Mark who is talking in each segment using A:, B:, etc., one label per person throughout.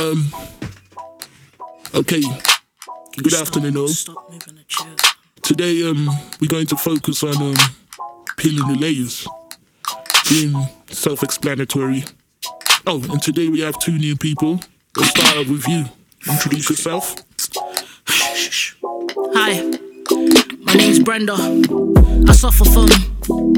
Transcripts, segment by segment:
A: Um. Okay. Good afternoon, all. Today, um, we're going to focus on um, peeling the layers, being self-explanatory. Oh, and today we have two new people. Let's start off with you. Introduce yourself.
B: Hi, my name's Brenda. I suffer from,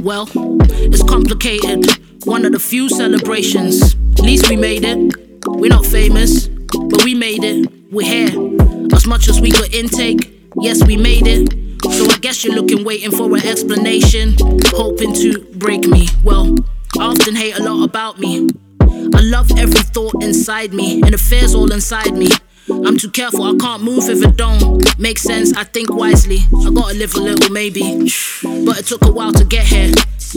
B: well, it's complicated. One of the few celebrations. At least we made it. We're not famous, but we made it. We're here. As much as we could intake, yes, we made it. So I guess you're looking, waiting for an explanation, hoping to break me. Well, I often hate a lot about me. I love every thought inside me, and it fears all inside me. I'm too careful, I can't move if it don't make sense. I think wisely. I gotta live a little, maybe. But it took a while to get here.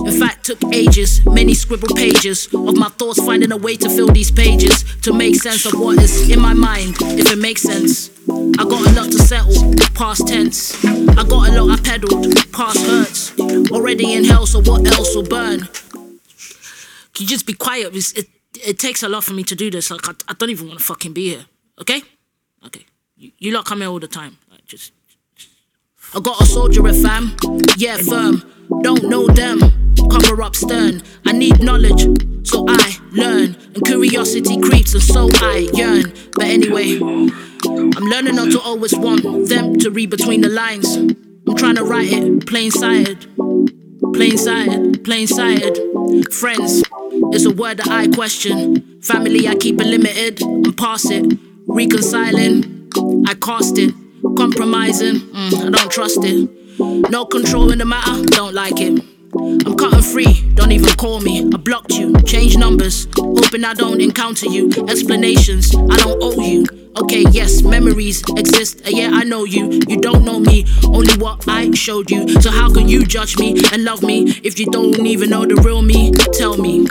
B: In fact, took ages, many scribbled pages of my thoughts, finding a way to fill these pages to make sense of what is in my mind, if it makes sense. I got a lot to settle, past tense. I got a lot I pedaled, past hurts. Already in hell, so what else will burn? Can you just be quiet? It, it takes a lot for me to do this. Like, I, I don't even want to fucking be here. Okay? Okay. You, you lot come here all the time. Like, just. I got a soldier at fam. Yeah, firm. Don't know them. Up stern. I need knowledge, so I learn. And curiosity creeps, and so I yearn. But anyway, I'm learning not to always want them to read between the lines. I'm trying to write it plain sighted. Plain sighted, plain sighted. Friends it's a word that I question. Family, I keep it limited and pass it. Reconciling, I cast it. Compromising, mm, I don't trust it. No control in the matter, don't like it. I'm cutting free, don't even call me. I blocked you, change numbers, hoping I don't encounter you. Explanations, I don't owe you. Okay, yes, memories exist, and yeah, I know you. You don't know me, only what I showed you. So, how can you judge me and love me if you don't even know the real me? Tell me,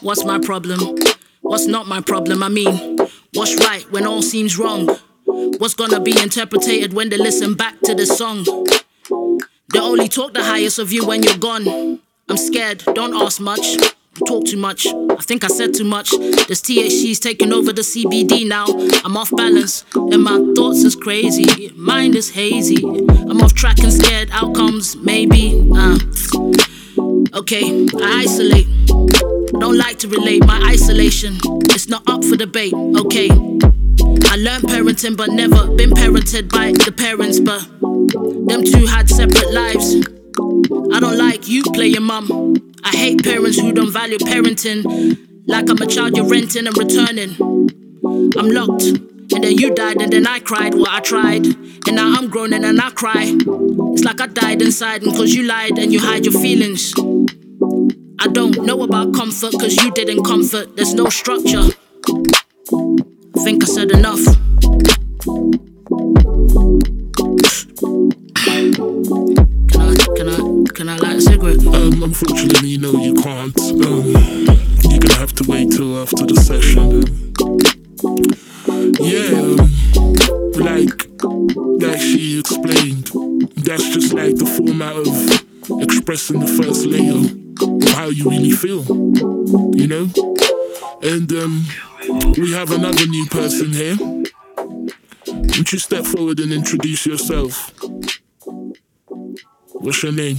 B: what's my problem? What's not my problem? I mean, what's right when all seems wrong? What's gonna be interpreted when they listen back to the song? They only talk the highest of you when you're gone. I'm scared, don't ask much. You talk too much. I think I said too much. This THC's taking over the CBD now. I'm off balance, and my thoughts is crazy. Mind is hazy. I'm off track and scared. Outcomes, maybe. Uh. Okay, I isolate. Don't like to relate my isolation. It's not up for debate. Okay. I learned parenting, but never been parented by the parents. But them two had separate lives. I don't like you playing mum. I hate parents who don't value parenting. Like I'm a child you're renting and returning. I'm locked. And then you died, and then I cried. Well, I tried. And now I'm grown and then I cry. It's like I died inside, and cause you lied and you hide your feelings. I don't know about comfort, cause you didn't comfort. There's no structure. I think I said enough.
A: Unfortunately, no, you can't. Um, you're gonna have to wait till after the session. Yeah, um, like, like she explained, that's just like the format of expressing the first layer of how you really feel, you know? And um, we have another new person here. Won't you step forward and introduce yourself? What's your name?